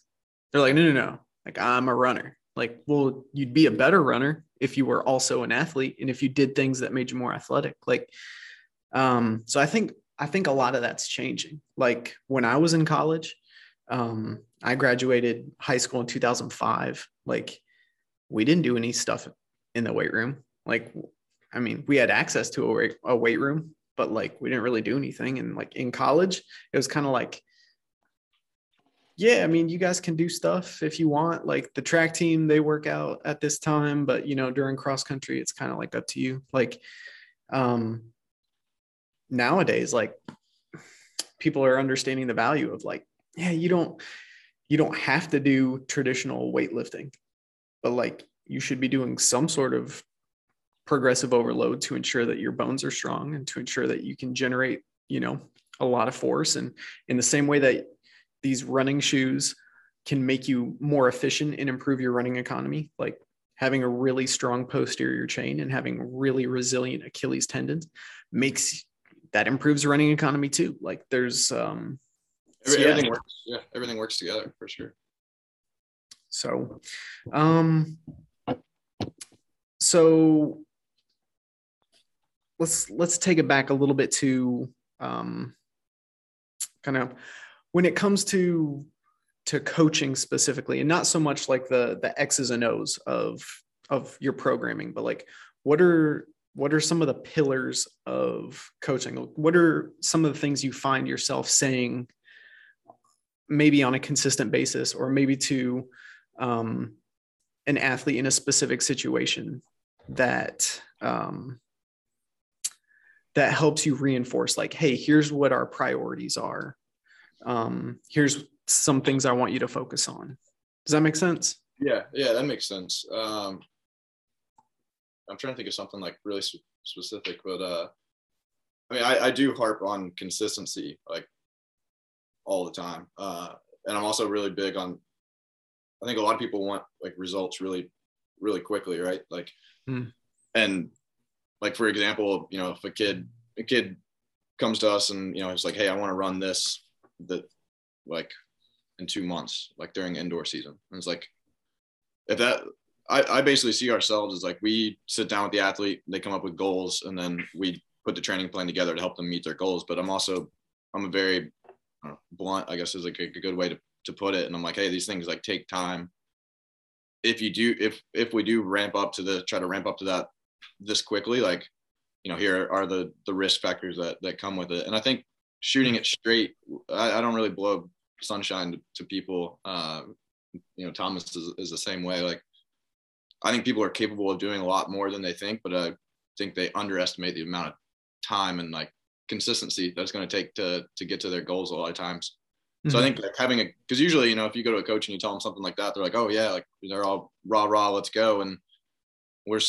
They're like, no, no, no. Like I'm a runner. Like, well, you'd be a better runner if you were also an athlete and if you did things that made you more athletic. Like, um, so I think I think a lot of that's changing. Like when I was in college, um, I graduated high school in 2005. Like we didn't do any stuff in the weight room. Like, I mean, we had access to a weight, a weight room, but like we didn't really do anything. And like in college, it was kind of like, yeah, I mean, you guys can do stuff if you want. Like the track team, they work out at this time, but you know, during cross country, it's kind of like up to you. Like, um, nowadays like people are understanding the value of like yeah you don't you don't have to do traditional weightlifting but like you should be doing some sort of progressive overload to ensure that your bones are strong and to ensure that you can generate you know a lot of force and in the same way that these running shoes can make you more efficient and improve your running economy like having a really strong posterior chain and having really resilient achilles tendons makes that improves running economy too. Like there's um everything yeah. works. Yeah, everything works together for sure. So um so let's let's take it back a little bit to um kind of when it comes to to coaching specifically and not so much like the the x's and o's of of your programming but like what are what are some of the pillars of coaching what are some of the things you find yourself saying maybe on a consistent basis or maybe to um, an athlete in a specific situation that um, that helps you reinforce like hey here's what our priorities are. Um, here's some things i want you to focus on. Does that make sense? Yeah yeah that makes sense. Um, I'm trying to think of something like really specific, but uh, I mean, I, I do harp on consistency like all the time, uh, and I'm also really big on. I think a lot of people want like results really, really quickly, right? Like, mm. and like for example, you know, if a kid a kid comes to us and you know it's like, hey, I want to run this that like in two months, like during indoor season, and it's like if that I, I basically see ourselves as like we sit down with the athlete, they come up with goals, and then we put the training plan together to help them meet their goals. But I'm also I'm a very know, blunt, I guess is like a, good way to, to put it. And I'm like, hey, these things like take time. If you do, if if we do ramp up to the try to ramp up to that this quickly, like you know, here are the the risk factors that that come with it. And I think shooting it straight, I, I don't really blow sunshine to, to people. Uh, you know, Thomas is, is the same way. Like I think people are capable of doing a lot more than they think, but I think they underestimate the amount of time and like consistency that's going to take to to get to their goals a lot of times. Mm-hmm. So I mm-hmm. think like having a because usually you know if you go to a coach and you tell them something like that, they're like, oh yeah, like they're all rah rah, let's go, and we're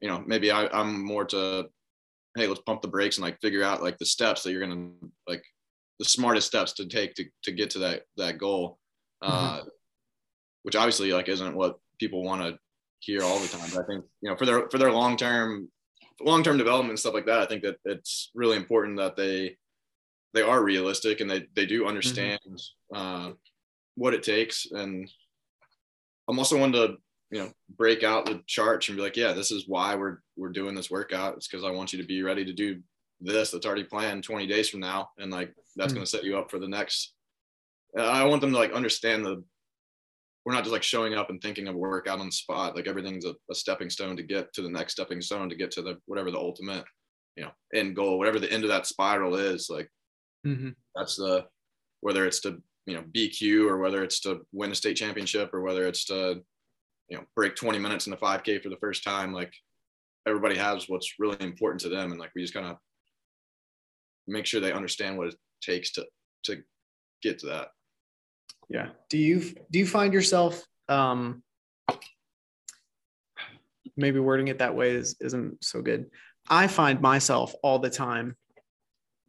you know maybe I, I'm more to hey let's pump the brakes and like figure out like the steps that you're gonna like the smartest steps to take to to get to that that goal, mm-hmm. uh, which obviously like isn't what people want to hear all the time. But I think you know for their for their long term long term development and stuff like that, I think that it's really important that they they are realistic and they they do understand mm-hmm. uh, what it takes. And I'm also one to you know break out the charts and be like yeah this is why we're we're doing this workout it's because i want you to be ready to do this that's already planned 20 days from now and like that's mm-hmm. going to set you up for the next i want them to like understand the we're not just like showing up and thinking of a workout on the spot. Like everything's a, a stepping stone to get to the next stepping stone to get to the whatever the ultimate you know end goal whatever the end of that spiral is like mm-hmm. that's the whether it's to you know bq or whether it's to win a state championship or whether it's to you know break 20 minutes in the 5k for the first time like everybody has what's really important to them. And like we just kind of make sure they understand what it takes to to get to that yeah. Do you do you find yourself um maybe wording it that way is, isn't so good. I find myself all the time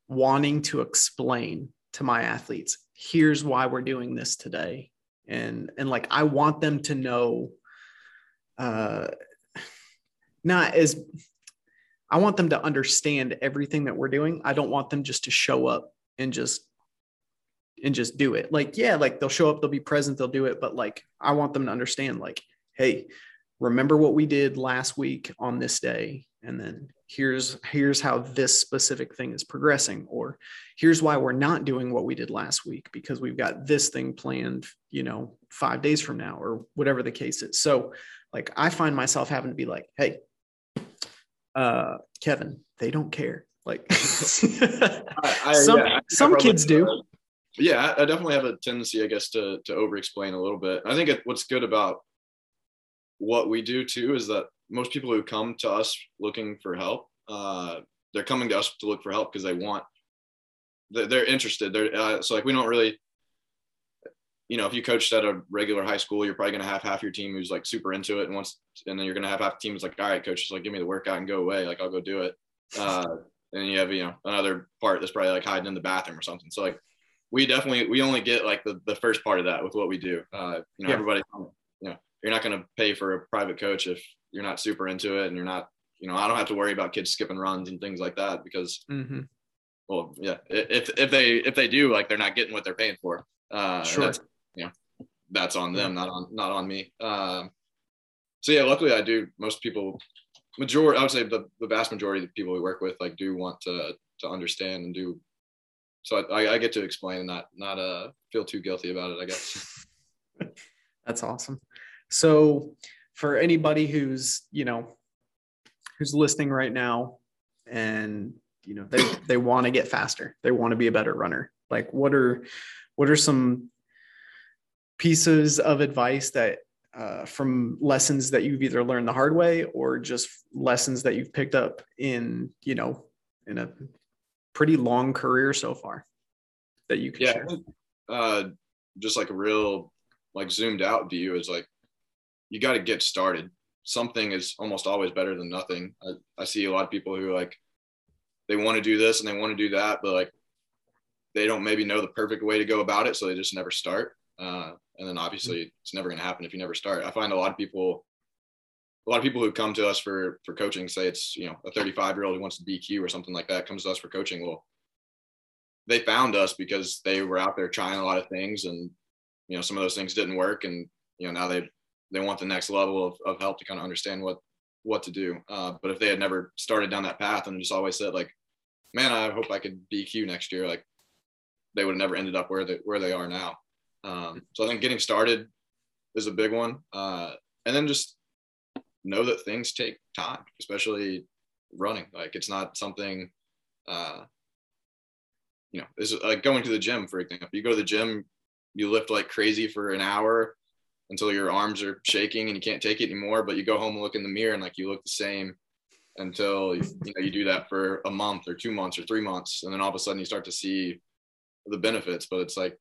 wanting to explain to my athletes here's why we're doing this today. And and like i want them to know uh not as I want them to understand everything that we're doing. I don't want them just to show up and just and just do it. Like, yeah, like they'll show up, they'll be present, they'll do it, but like I want them to understand, like, hey, remember what we did last week on this day, and then here's here's how this specific thing is progressing, or here's why we're not doing what we did last week because we've got this thing planned, you know, five days from now, or whatever the case is. So, like, I find myself having to be like, hey, uh, Kevin, they don't care. Like I, I, some yeah, some kids do. Yeah, I definitely have a tendency, I guess, to to over explain a little bit. I think it, what's good about what we do too is that most people who come to us looking for help, uh, they're coming to us to look for help because they want, they're, they're interested. They're uh, so like we don't really you know, if you coached at a regular high school, you're probably going to have half your team who's like super into it, and once, and then you're going to have half the team who's like, all right, coach, just like give me the workout and go away, like I'll go do it. Uh, and you have you know another part that's probably like hiding in the bathroom or something. So like, we definitely we only get like the, the first part of that with what we do. Uh, you know, yeah. everybody, you know, you're not going to pay for a private coach if you're not super into it and you're not, you know, I don't have to worry about kids skipping runs and things like that because. Mm-hmm. Well, yeah. If if they if they do, like they're not getting what they're paying for. Uh, sure. That's, you know, that's on them, not on not on me. Um, so yeah, luckily I do. Most people, majority, I would say the, the vast majority of the people we work with, like, do want to to understand and do. So I, I get to explain and not not uh feel too guilty about it. I guess. that's awesome. So for anybody who's you know who's listening right now and you know they they want to get faster they want to be a better runner like what are what are some pieces of advice that uh, from lessons that you've either learned the hard way or just lessons that you've picked up in you know in a pretty long career so far that you can yeah, share. uh, just like a real like zoomed out view is like you got to get started. Something is almost always better than nothing. I, I see a lot of people who like they want to do this and they want to do that but like they don't maybe know the perfect way to go about it so they just never start. Uh, and then obviously it's never going to happen if you never start. I find a lot of people, a lot of people who come to us for for coaching say it's you know a 35 year old who wants to BQ or something like that comes to us for coaching. Well, they found us because they were out there trying a lot of things and you know some of those things didn't work and you know now they they want the next level of, of help to kind of understand what what to do. Uh, but if they had never started down that path and just always said like, man, I hope I could BQ next year, like they would have never ended up where they where they are now. Um, so I think getting started is a big one. Uh, and then just know that things take time, especially running. Like it's not something, uh, you know, it's like going to the gym, for example. You go to the gym, you lift like crazy for an hour until your arms are shaking and you can't take it anymore. But you go home and look in the mirror and like you look the same until you, you know you do that for a month or two months or three months, and then all of a sudden you start to see the benefits. But it's like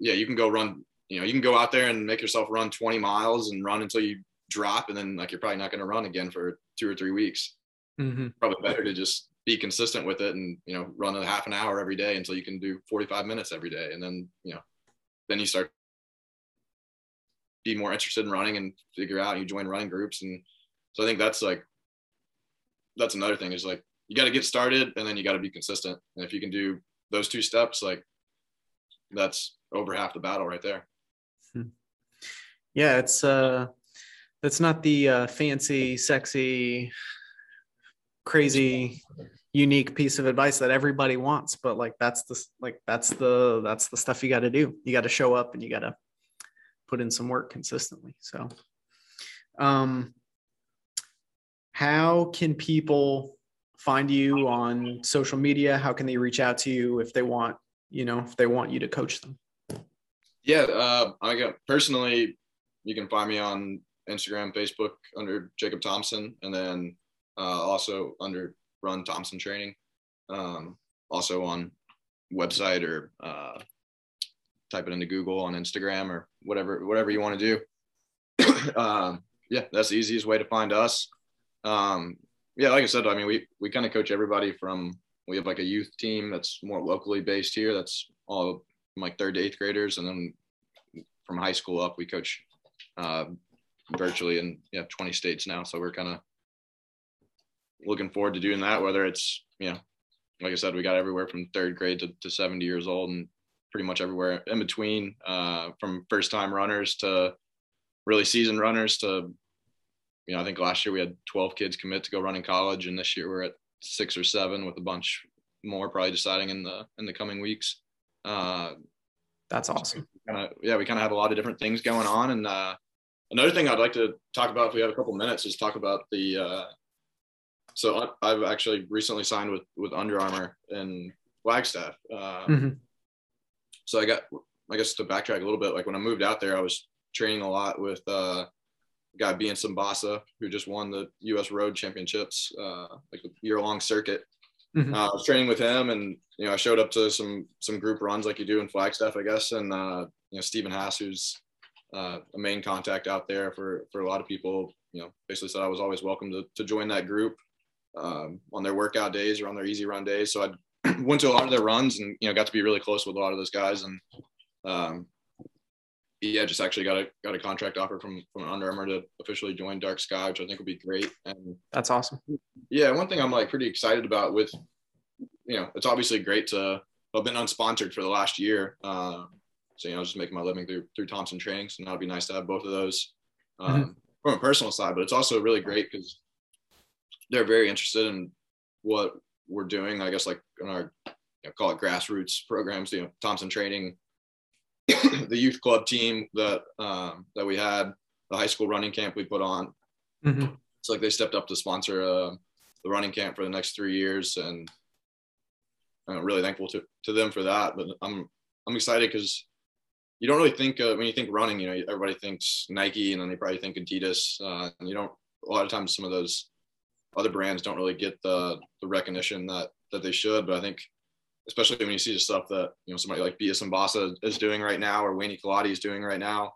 yeah, you can go run, you know, you can go out there and make yourself run 20 miles and run until you drop. And then like, you're probably not going to run again for two or three weeks. Mm-hmm. Probably better to just be consistent with it and, you know, run a half an hour every day until you can do 45 minutes every day. And then, you know, then you start be more interested in running and figure out you join running groups. And so I think that's like, that's another thing is like, you got to get started and then you got to be consistent. And if you can do those two steps, like that's over half the battle right there. Hmm. Yeah, it's uh That's not the uh, fancy, sexy, crazy, unique piece of advice that everybody wants, but like that's the like that's the that's the stuff you got to do. You got to show up and you got to put in some work consistently. So, um, how can people find you on social media? How can they reach out to you if they want, you know, if they want you to coach them? Yeah, uh, I got personally, you can find me on Instagram, Facebook under Jacob Thompson, and then uh, also under Run Thompson Training. Um, also on website or uh, type it into Google on Instagram or whatever whatever you want to do. um, yeah, that's the easiest way to find us. Um, yeah, like I said, I mean, we we kind of coach everybody from. We have like a youth team that's more locally based here. That's all like third to eighth graders, and then from high school up, we coach uh, virtually in yeah 20 states now. So we're kind of looking forward to doing that. Whether it's you know, like I said, we got everywhere from third grade to, to 70 years old, and pretty much everywhere in between, uh, from first time runners to really seasoned runners to you know, I think last year we had 12 kids commit to go run in college, and this year we're at six or seven with a bunch more probably deciding in the in the coming weeks. Uh, That's awesome. Kinda, yeah, we kind of have a lot of different things going on, and uh, another thing I'd like to talk about if we have a couple minutes is talk about the. Uh, so I've actually recently signed with with Under Armour in Flagstaff. Uh, mm-hmm. So I got, I guess to backtrack a little bit, like when I moved out there, I was training a lot with uh, guy Biya Simbassa, who just won the U.S. Road Championships, uh, like a year-long circuit. Mm-hmm. Uh, I was training with him, and you know, I showed up to some some group runs like you do in Flagstaff, I guess. And uh, you know, Stephen Haas, who's uh, a main contact out there for for a lot of people, you know, basically said I was always welcome to to join that group um, on their workout days or on their easy run days. So I went to a lot of their runs, and you know, got to be really close with a lot of those guys, and um, yeah, just actually got a got a contract offer from from Under Armour to officially join Dark Sky, which I think would be great. And that's awesome. Yeah, one thing I'm like pretty excited about with, you know, it's obviously great to. I've been unsponsored for the last year, uh, so you know, just making my living through through Thompson Training. So now it'd be nice to have both of those um, mm-hmm. from a personal side, but it's also really great because they're very interested in what we're doing. I guess like in our you know, call it grassroots programs, you know, Thompson Training the youth club team that um, that we had, the high school running camp we put on. Mm-hmm. It's like they stepped up to sponsor uh, the running camp for the next three years, and I'm really thankful to, to them for that. But I'm I'm excited because you don't really think uh, when you think running, you know, everybody thinks Nike, and then they probably think Adidas, uh, and you don't. A lot of times, some of those other brands don't really get the the recognition that that they should. But I think especially when you see the stuff that you know somebody like Biya Simbassa is doing right now or Wayne Kaladi is doing right now.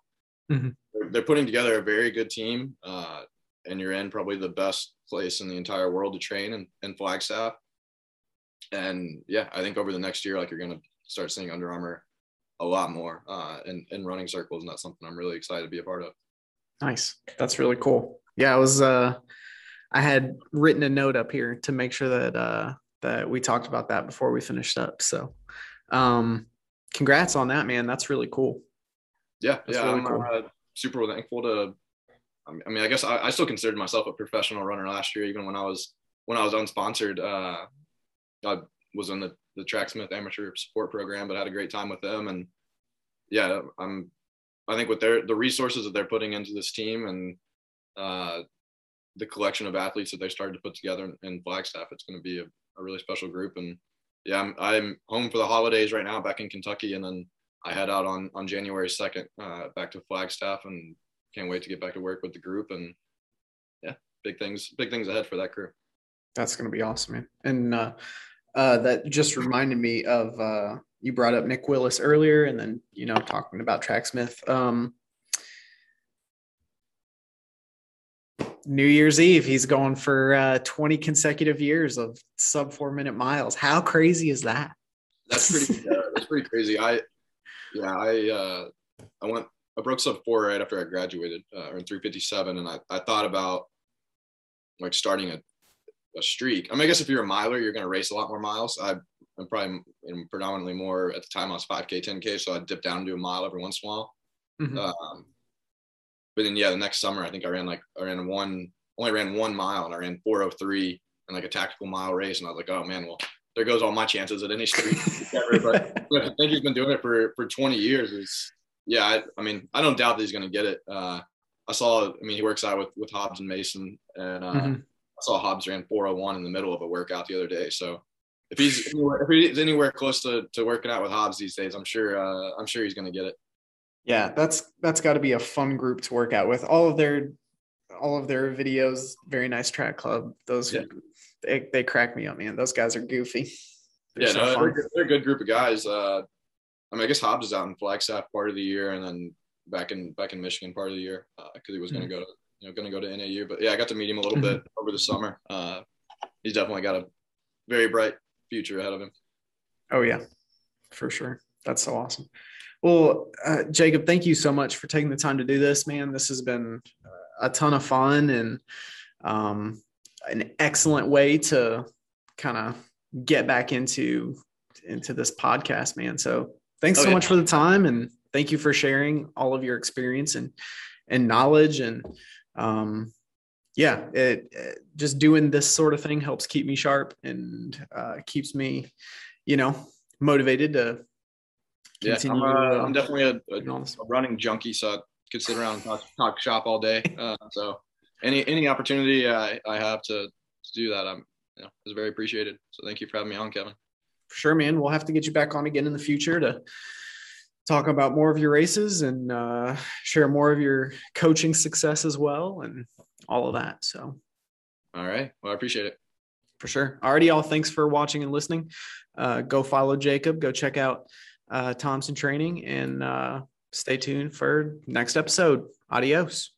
Mm-hmm. They're, they're, putting together a very good team, uh, and you're in probably the best place in the entire world to train in, in Flagstaff. And yeah, I think over the next year, like you're gonna start seeing Under Armour a lot more uh, in in running circles, and that's something I'm really excited to be a part of. Nice, that's really cool. Yeah, I was. Uh, I had written a note up here to make sure that uh, that we talked about that before we finished up. So, um, congrats on that, man. That's really cool. Yeah, That's yeah, really I'm cool. uh, super thankful to. I mean, I guess I, I, still considered myself a professional runner last year, even when I was when I was unsponsored. Uh, I was in the the Tracksmith amateur support program, but had a great time with them. And yeah, I'm. I think with their the resources that they're putting into this team and uh, the collection of athletes that they started to put together in, Flagstaff, it's going to be a, a really special group. And yeah, I'm, I'm home for the holidays right now, back in Kentucky, and then I head out on on January second uh, back to Flagstaff, and can't wait to get back to work with the group. And yeah, big things, big things ahead for that crew. That's gonna be awesome, man. And uh, uh, that just reminded me of uh, you brought up Nick Willis earlier, and then you know talking about Tracksmith. Um, New Year's Eve, he's going for uh, 20 consecutive years of sub four minute miles. How crazy is that? That's pretty. uh, that's pretty crazy. I, yeah, I, uh, I went. I broke sub four right after I graduated, uh, in 357, and I, I thought about like starting a, a streak. I mean, I guess if you're a miler, you're going to race a lot more miles. I, I'm probably know, predominantly more at the time I was 5K, 10K, so I dip down and do a mile every once in a while. Mm-hmm. Um, but then yeah, the next summer I think I ran like I ran one only ran one mile and I ran 403 and like a tactical mile race and I was like, oh man, well there goes all my chances at any street ever. But I think he's been doing it for for 20 years. Is yeah, I, I, mean I don't doubt that he's going to get it. Uh, I saw, I mean he works out with with Hobbs and Mason and uh, mm-hmm. I saw Hobbs ran 401 in the middle of a workout the other day. So if he's anywhere, if he's anywhere close to, to working out with Hobbs these days, I'm sure uh, I'm sure he's going to get it. Yeah, that's that's got to be a fun group to work out with. All of their all of their videos, very nice track club. Those yeah. they, they crack me up, man. Those guys are goofy. They're yeah, so no, they're, they're, a good group of guys. Uh, I mean, I guess Hobbs is out in Flagstaff part of the year, and then back in back in Michigan part of the year because uh, he was going to mm-hmm. go to you know going to go to NAU. But yeah, I got to meet him a little bit over the summer. Uh, he's definitely got a very bright future ahead of him. Oh yeah, for sure. That's so awesome. Well, uh, Jacob, thank you so much for taking the time to do this, man. This has been a ton of fun and um, an excellent way to kind of get back into into this podcast, man. So thanks oh, so yeah. much for the time and thank you for sharing all of your experience and and knowledge and um, yeah, it, it, just doing this sort of thing helps keep me sharp and uh, keeps me, you know, motivated to continue. Yeah, I'm, uh, I'm definitely a, a, a, running junkie, so I could sit around and talk, talk shop all day. Uh, so any any opportunity I, I have to, to do that, I'm you know, is very appreciated. So thank you for having me on, Kevin. For Sure, man. We'll have to get you back on again in the future to talk about more of your races and uh, share more of your coaching success as well and all of that. So, all right. Well, I appreciate it. For sure. Alrighty, y'all. Thanks for watching and listening. Uh, go follow Jacob. Go check out uh, Thompson Training and uh, stay tuned for next episode. Adios.